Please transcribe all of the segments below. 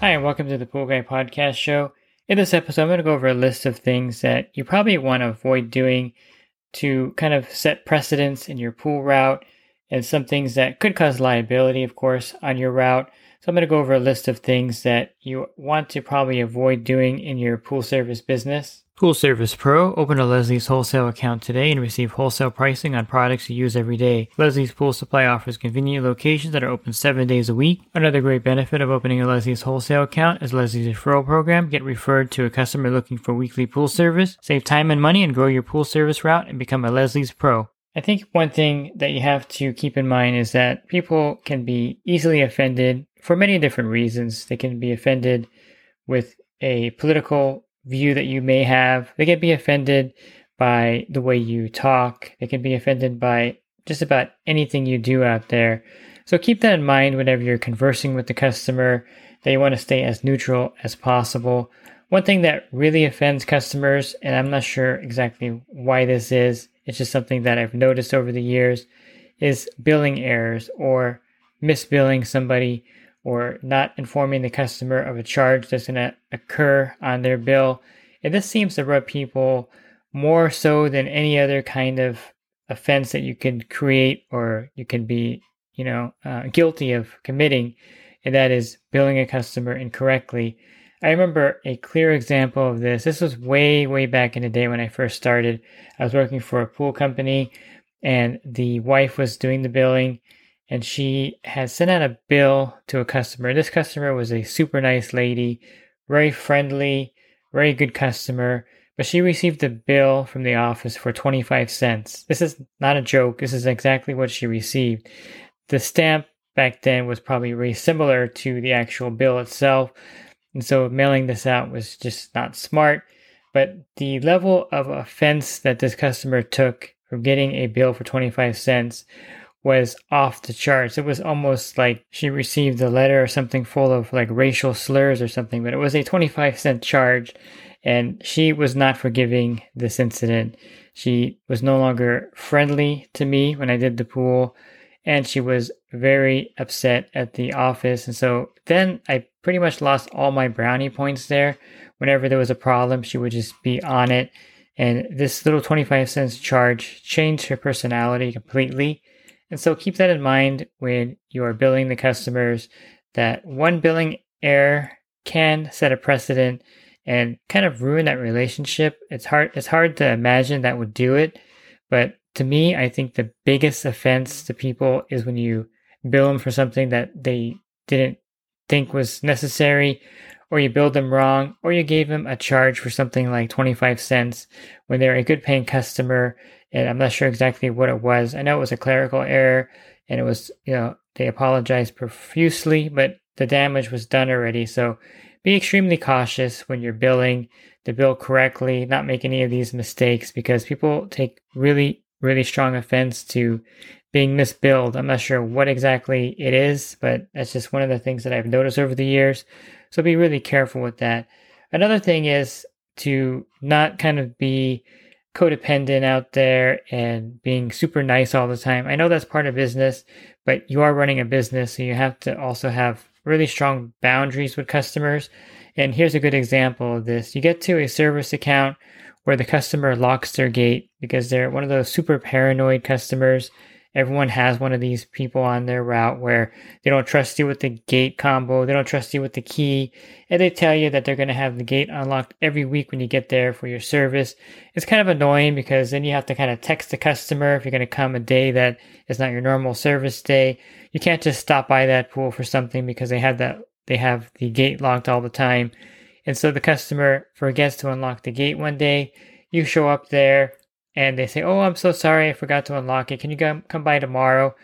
Hi, and welcome to the Pool Guy Podcast Show. In this episode, I'm going to go over a list of things that you probably want to avoid doing to kind of set precedents in your pool route and some things that could cause liability, of course, on your route. So I'm going to go over a list of things that you want to probably avoid doing in your pool service business. Pool Service Pro, open a Leslie's wholesale account today and receive wholesale pricing on products you use every day. Leslie's Pool Supply offers convenient locations that are open seven days a week. Another great benefit of opening a Leslie's wholesale account is Leslie's referral program. Get referred to a customer looking for weekly pool service. Save time and money and grow your pool service route and become a Leslie's Pro. I think one thing that you have to keep in mind is that people can be easily offended for many different reasons. They can be offended with a political view that you may have. They can be offended by the way you talk. They can be offended by just about anything you do out there. So keep that in mind whenever you're conversing with the customer that you want to stay as neutral as possible. One thing that really offends customers, and I'm not sure exactly why this is, it's just something that I've noticed over the years, is billing errors or misbilling somebody or not informing the customer of a charge that's going to occur on their bill. And this seems to rub people more so than any other kind of offense that you can create or you can be, you know, uh, guilty of committing, and that is billing a customer incorrectly. I remember a clear example of this. This was way, way back in the day when I first started. I was working for a pool company, and the wife was doing the billing, and she had sent out a bill to a customer. This customer was a super nice lady, very friendly, very good customer, but she received a bill from the office for 25 cents. This is not a joke. This is exactly what she received. The stamp back then was probably very similar to the actual bill itself. And so mailing this out was just not smart. But the level of offense that this customer took from getting a bill for 25 cents was off the charts. It was almost like she received a letter or something full of like racial slurs or something, but it was a 25 cent charge and she was not forgiving this incident. She was no longer friendly to me when I did the pool and she was very upset at the office. And so then I pretty much lost all my brownie points there. Whenever there was a problem, she would just be on it. And this little 25 cents charge changed her personality completely. And so keep that in mind when you are billing the customers that one billing error can set a precedent and kind of ruin that relationship. It's hard it's hard to imagine that would do it, but to me, I think the biggest offense to people is when you bill them for something that they didn't think was necessary or you billed them wrong or you gave them a charge for something like 25 cents when they're a good paying customer and I'm not sure exactly what it was. I know it was a clerical error, and it was you know they apologized profusely, but the damage was done already. So be extremely cautious when you're billing to bill correctly, not make any of these mistakes because people take really really strong offense to being misbilled. I'm not sure what exactly it is, but that's just one of the things that I've noticed over the years. So be really careful with that. Another thing is to not kind of be codependent out there and being super nice all the time. I know that's part of business, but you are running a business, so you have to also have really strong boundaries with customers. And here's a good example of this. You get to a service account where the customer locks their gate because they're one of those super paranoid customers Everyone has one of these people on their route where they don't trust you with the gate combo, they don't trust you with the key, and they tell you that they're going to have the gate unlocked every week when you get there for your service. It's kind of annoying because then you have to kind of text the customer if you're going to come a day that is not your normal service day. You can't just stop by that pool for something because they have that they have the gate locked all the time. And so the customer forgets to unlock the gate one day. You show up there and they say, Oh, I'm so sorry, I forgot to unlock it. Can you come, by tomorrow?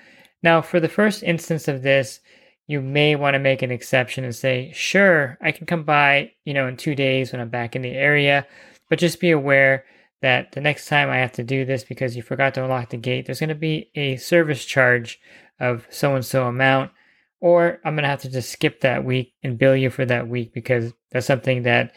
Now, for the first instance of this, you may want to make an exception and say, Sure, I can come by, you know, in two days when I'm back in the area, but just be aware that the next time I have to do this because you forgot to unlock the gate, there's going to be a service charge of so and so amount, or I'm going to have to just skip that week and bill you for that week because that's something that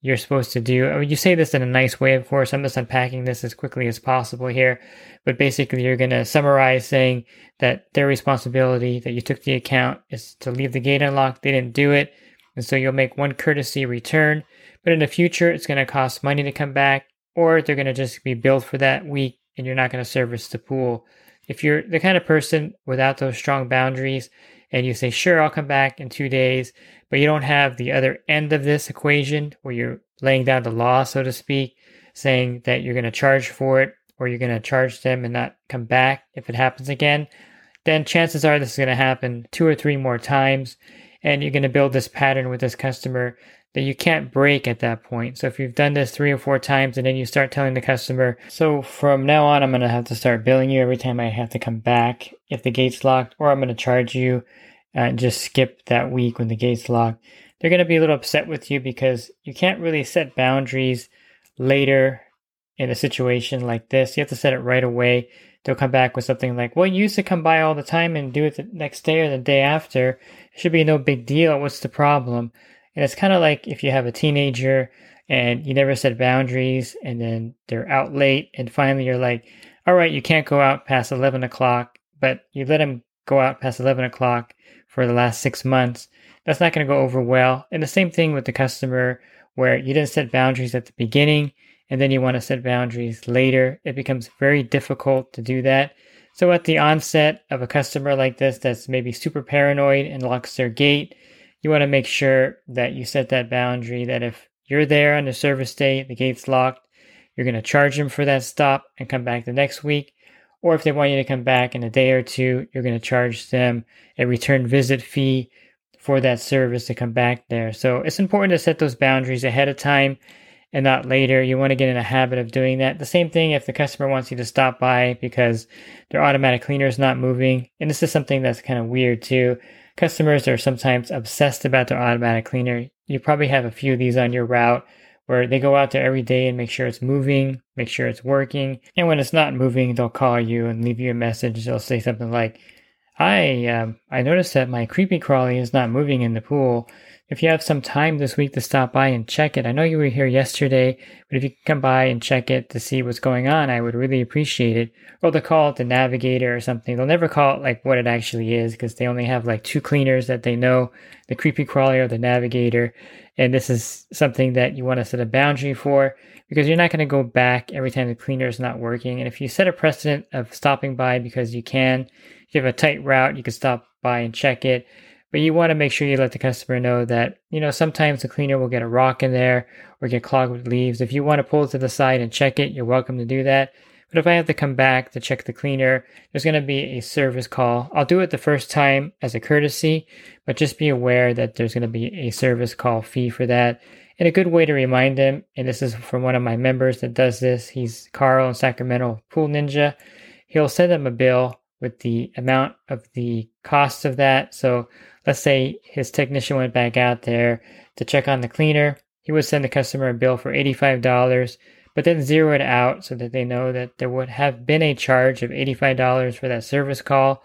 you're supposed to do. You say this in a nice way, of course. I'm just unpacking this as quickly as possible here. But basically, you're going to summarize saying that their responsibility that you took the account is to leave the gate unlocked. They didn't do it. And so you'll make one courtesy return. But in the future, it's going to cost money to come back, or they're going to just be billed for that week and you're not going to service the pool. If you're the kind of person without those strong boundaries and you say, sure, I'll come back in two days, but you don't have the other end of this equation where you're laying down the law, so to speak, saying that you're going to charge for it or you're going to charge them and not come back if it happens again, then chances are this is going to happen two or three more times. And you're going to build this pattern with this customer that you can't break at that point. So if you've done this three or four times and then you start telling the customer, so from now on, I'm going to have to start billing you every time I have to come back if the gate's locked, or I'm going to charge you and just skip that week when the gate's locked. They're going to be a little upset with you because you can't really set boundaries later in a situation like this. You have to set it right away. They'll come back with something like, well, you used to come by all the time and do it the next day or the day after. It should be no big deal. What's the problem? And it's kind of like if you have a teenager and you never set boundaries and then they're out late and finally you're like, all right, you can't go out past 11 o'clock, but you let them go out past 11 o'clock for the last six months. That's not going to go over well. And the same thing with the customer where you didn't set boundaries at the beginning and then you want to set boundaries later. It becomes very difficult to do that. So at the onset of a customer like this that's maybe super paranoid and locks their gate, you want to make sure that you set that boundary that if you're there on the service day, the gate's locked, you're going to charge them for that stop and come back the next week. Or if they want you to come back in a day or two, you're going to charge them a return visit fee for that service to come back there. So it's important to set those boundaries ahead of time and not later. You want to get in a habit of doing that. The same thing if the customer wants you to stop by because their automatic cleaner is not moving. And this is something that's kind of weird too. Customers are sometimes obsessed about their automatic cleaner. You probably have a few of these on your route where they go out there every day and make sure it's moving, make sure it's working. And when it's not moving, they'll call you and leave you a message. They'll say something like, Hi, um, I noticed that my Kreepy Krauly is not moving in the pool. If you have some time this week to stop by and check it, I know you were here yesterday, but if you could come by and check it to see what's going on, I would really appreciate it. Or they'll call it the navigator or something. They'll never call it like what it actually is because they only have like two cleaners that they know the Kreepy Krauly or the navigator. And this is something that you want to set a boundary for because you're not going to go back every time the cleaner is not working. And if you set a precedent of stopping by because you can, you have a tight route, you can stop by and check it but you want to make sure you let the customer know that, you know, sometimes the cleaner will get a rock in there or get clogged with leaves. If you want to pull it to the side and check it, you're welcome to do that. But if I have to come back to check the cleaner, there's going to be a service call. I'll do it the first time as a courtesy, but just be aware that there's going to be a service call fee for that. And a good way to remind them, and this is from one of my members that does this, he's Carl in Sacramento Pool Ninja. He'll send them a bill with the amount of the cost of that. So let's say his technician went back out there to check on the cleaner. He would send the customer a bill for $85, but then zero it out so that they know that there would have been a charge of $85 for that service call.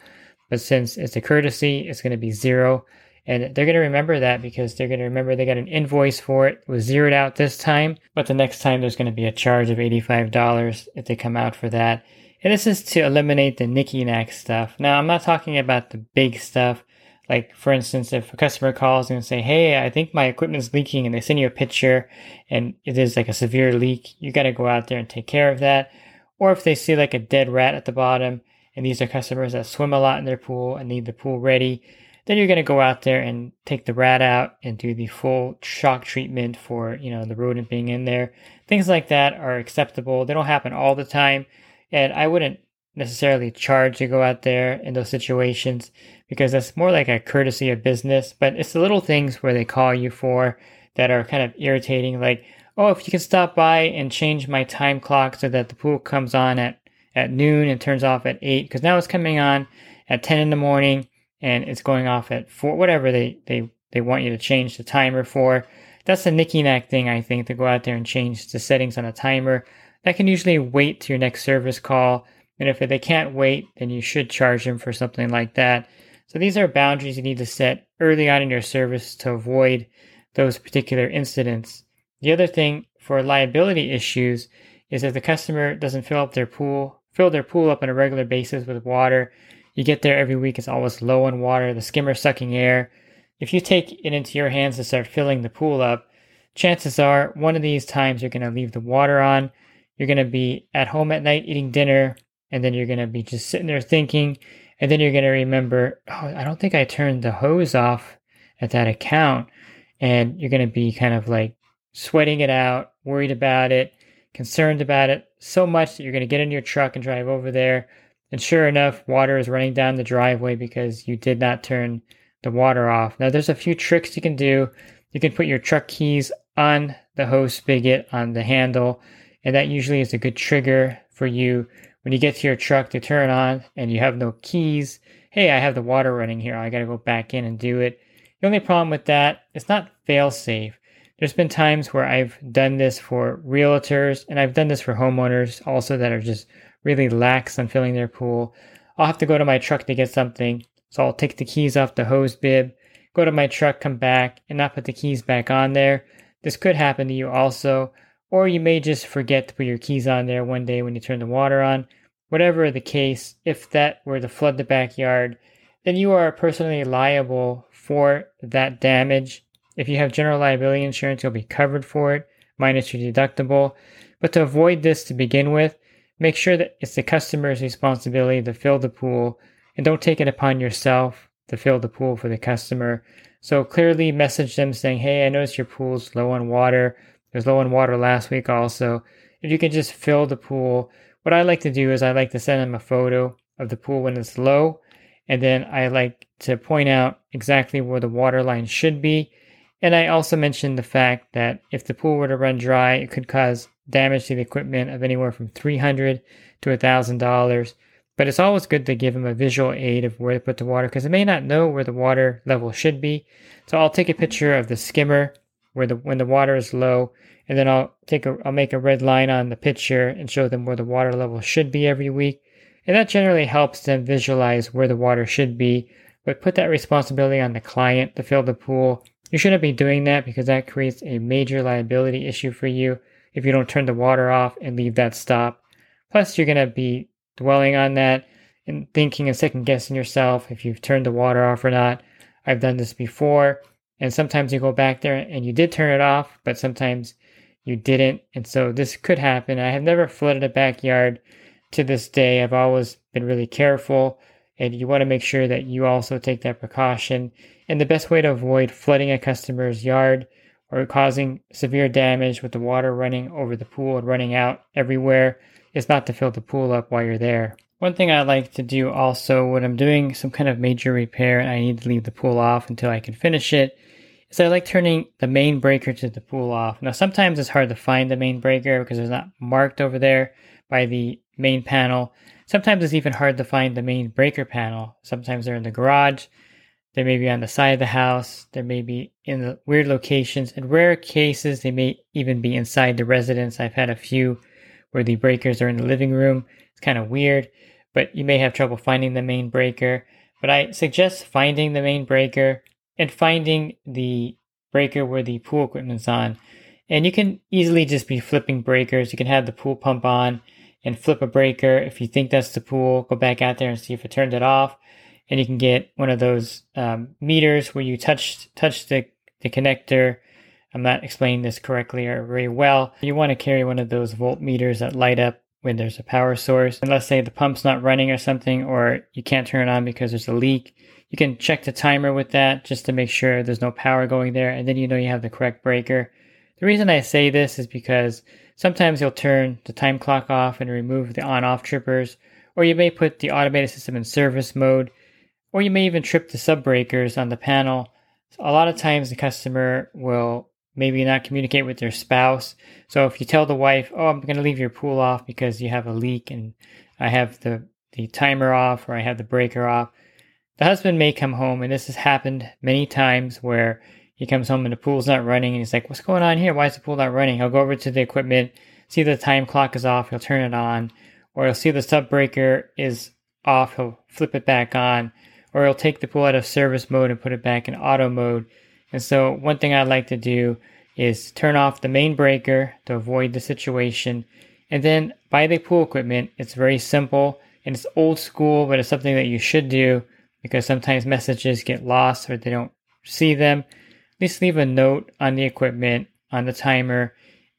But since it's a courtesy, it's going to be zero. And they're going to remember that because they're going to remember they got an invoice for it. it was zeroed out this time, but the next time there's going to be a charge of $85 if they come out for that. And this is to eliminate the nicky knack stuff. Now, I'm not talking about the big stuff. Like, for instance, if a customer calls and say, Hey, I think my equipment's leaking, and they send you a picture and it is like a severe leak, you got to go out there and take care of that. Or if they see like a dead rat at the bottom, and these are customers that swim a lot in their pool and need the pool ready, then you're going to go out there and take the rat out and do the full shock treatment for, you know, the rodent being in there. Things like that are acceptable. They don't happen all the time and I wouldn't necessarily charge to go out there in those situations because that's more like a courtesy of business. But it's the little things where they call you for that are kind of irritating, like, oh, if you can stop by and change my time clock so that the pool comes on at, at noon and turns off at 8, because now it's coming on at 10 in the morning and it's going off at 4, whatever they, they, they want you to change the timer for. That's a nicky knack thing, I think, to go out there and change the settings on a timer. That can usually wait to your next service call. And if they can't wait, then you should charge them for something like that. So these are boundaries you need to set early on in your service to avoid those particular incidents. The other thing for liability issues is if the customer doesn't fill up their pool, fill their pool up on a regular basis with water, you get there every week, it's always low on water, the skimmer sucking air. If you take it into your hands to start filling the pool up, chances are one of these times you're going to leave the water on. You're going to be at home at night eating dinner, and then you're going to be just sitting there thinking, and then you're going to remember, oh, I don't think I turned the hose off at that account. And you're going to be kind of like sweating it out, worried about it, concerned about it so much that you're going to get in your truck and drive over there. And sure enough, water is running down the driveway because you did not turn the water off. Now, there's a few tricks you can do. You can put your truck keys on the hose spigot on the handle, and that usually is a good trigger for you when you get to your truck to turn on and you have no keys. Hey, I have the water running here. I got to go back in and do it. The only problem with that, it's not fail safe. There's been times where I've done this for realtors and I've done this for homeowners also that are just really lax on filling their pool. I'll have to go to my truck to get something. So I'll take the keys off the hose bib, go to my truck, come back, and not put the keys back on there. This could happen to you also, or you may just forget to put your keys on there one day when you turn the water on. Whatever the case, if that were to flood the backyard, then you are personally liable for that damage. If you have general liability insurance, you'll be covered for it, minus your deductible. But to avoid this to begin with, make sure that it's the customer's responsibility to fill the pool and don't take it upon yourself to fill the pool for the customer. So clearly message them saying, Hey, I noticed your pool's low on water. It was low on water last week also. If you can just fill the pool, what I like to do is I like to send them a photo of the pool when it's low. And then I like to point out exactly where the water line should be. And I also mentioned the fact that if the pool were to run dry, it could cause damage to the equipment of anywhere from 300 to $1,000. But it's always good to give them a visual aid of where to put the water because they may not know where the water level should be. So I'll take a picture of the skimmer where the when the water is low, and then I'll take a I'll make a red line on the picture and show them where the water level should be every week. And that generally helps them visualize where the water should be, but put that responsibility on the client to fill the pool. You shouldn't be doing that because that creates a major liability issue for you if you don't turn the water off and leave that stop. Plus, you're going to be dwelling on that and thinking and second guessing yourself if you've turned the water off or not. I've done this before, and sometimes you go back there and you did turn it off, but sometimes you didn't. And so this could happen. I have never flooded a backyard to this day. I've always been really careful, and you want to make sure that you also take that precaution. And the best way to avoid flooding a customer's yard or causing severe damage with the water running over the pool and running out everywhere is not to fill the pool up while you're there. One thing I like to do also when I'm doing some kind of major repair and I need to leave the pool off until I can finish it is I like turning the main breaker to the pool off. Now sometimes it's hard to find the main breaker because it's not marked over there by the main panel. Sometimes it's even hard to find the main breaker panel. Sometimes they're in the garage, they may be on the side of the house, they may be in the weird locations. In rare cases, they may even be inside the residence. I've had a few where the breakers are in the living room. It's kind of weird, but you may have trouble finding the main breaker. But I suggest finding the main breaker and finding the breaker where the pool equipment's on. And you can easily just be flipping breakers. You can have the pool pump on and flip a breaker. If you think that's the pool, go back out there and see if it turned it off. And you can get one of those um, meters where you touch touch the, the connector I'm not explaining this correctly or very well. You want to carry one of those voltmeters that light up when there's a power source. And let's say the pump's not running or something, or you can't turn it on because there's a leak. You can check the timer with that just to make sure there's no power going there, and then you know you have the correct breaker. The reason I say this is because sometimes you'll turn the time clock off and remove the on off trippers, or you may put the automated system in service mode, or you may even trip the sub breakers on the panel. A lot of times the customer will maybe not communicate with their spouse. So if you tell the wife, "Oh, I'm going to leave your pool off because you have a leak and I have the the timer off or I have the breaker off," the husband may come home, and this has happened many times where he comes home and the pool's not running, and he's like, "What's going on here? Why is the pool not running?" He'll go over to the equipment, see the time clock is off, he'll turn it on, or he'll see the sub breaker is off, he'll flip it back on, or he'll take the pool out of service mode and put it back in auto mode. And so, one thing I like to do is turn off the main breaker to avoid the situation, and then buy the pool equipment. It's very simple and it's old school, but it's something that you should do because sometimes messages get lost or they don't see them. At least leave a note on the equipment, on the timer,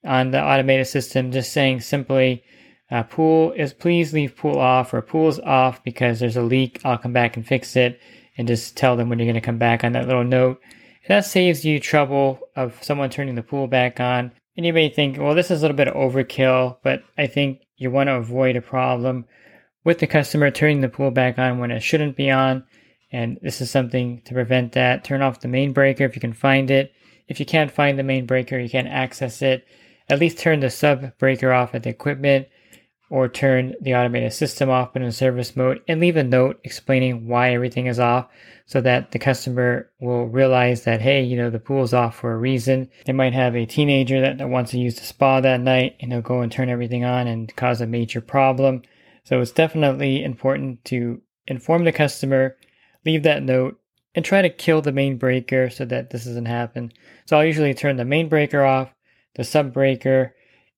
on the automated system, just saying simply, uh, pool is please leave pool off or pool is off because there's a leak. I'll come back and fix it and just tell them when you're going to come back on that little note. That saves you trouble of someone turning the pool back on. And you may think, well, this is a little bit of overkill, but I think you want to avoid a problem with the customer turning the pool back on when it shouldn't be on. And this is something to prevent that. Turn off the main breaker if you can find it. If you can't find the main breaker, you can't access it. At least turn the sub breaker off at the equipment or turn the automated system off in service mode and leave a note explaining why everything is off so that the customer will realize that, hey, you know, the pool's off for a reason. They might have a teenager that, that wants to use the spa that night and they'll go and turn everything on and cause a major problem. So it's definitely important to inform the customer, leave that note, and try to kill the main breaker so that this doesn't happen. So I'll usually turn the main breaker off, the sub breaker,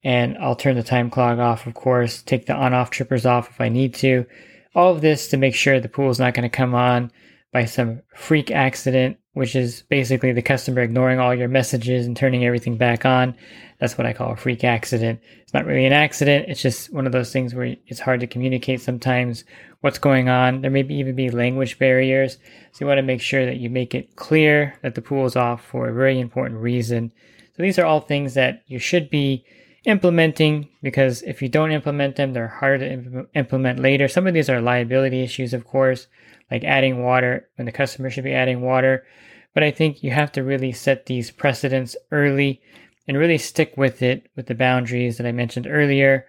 and I'll turn the time clock off, of course, take the on off trippers off if I need to. All of this to make sure the pool is not going to come on by some freak accident, which is basically the customer ignoring all your messages and turning everything back on. That's what I call a freak accident. It's not really an accident, it's just one of those things where it's hard to communicate sometimes what's going on. There may even be language barriers. So you want to make sure that you make it clear that the pool is off for a very important reason. So these are all things that you should be implementing because if you don't implement them, they're hard to imp- implement later. Some of these are liability issues, of course, like adding water when the customer should be adding water. But I think you have to really set these precedents early and really stick with it with the boundaries that I mentioned earlier.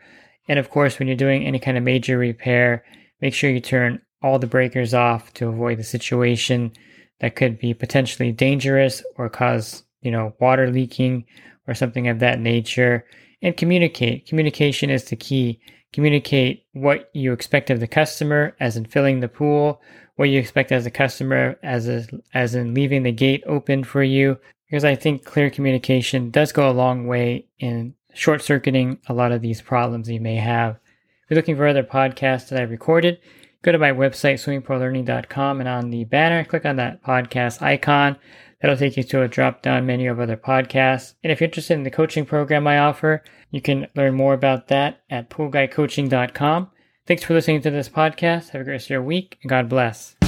And of course, when you're doing any kind of major repair, make sure you turn all the breakers off to avoid the situation that could be potentially dangerous or cause, you know, water leaking or something of that nature and communicate. Communication is the key. Communicate what you expect of the customer, as in filling the pool, what you expect as a customer, as a, as in leaving the gate open for you. Because I think clear communication does go a long way in short circuiting a lot of these problems you may have. If you're looking for other podcasts that I've recorded, go to my website, swimmingpoollearning.com, and on the banner, click on that podcast icon. That'll take you to a drop down menu of other podcasts. And if you're interested in the coaching program I offer, you can learn more about that at poolguycoaching.com. Thanks for listening to this podcast. Have a great rest of your week, and God bless. The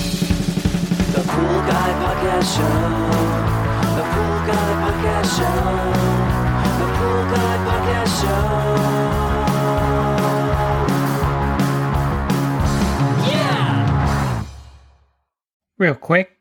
Pool Guy Podcast Show. The Pool Guy Podcast Show. The Pool Guy Podcast Show. Yeah! Real quick,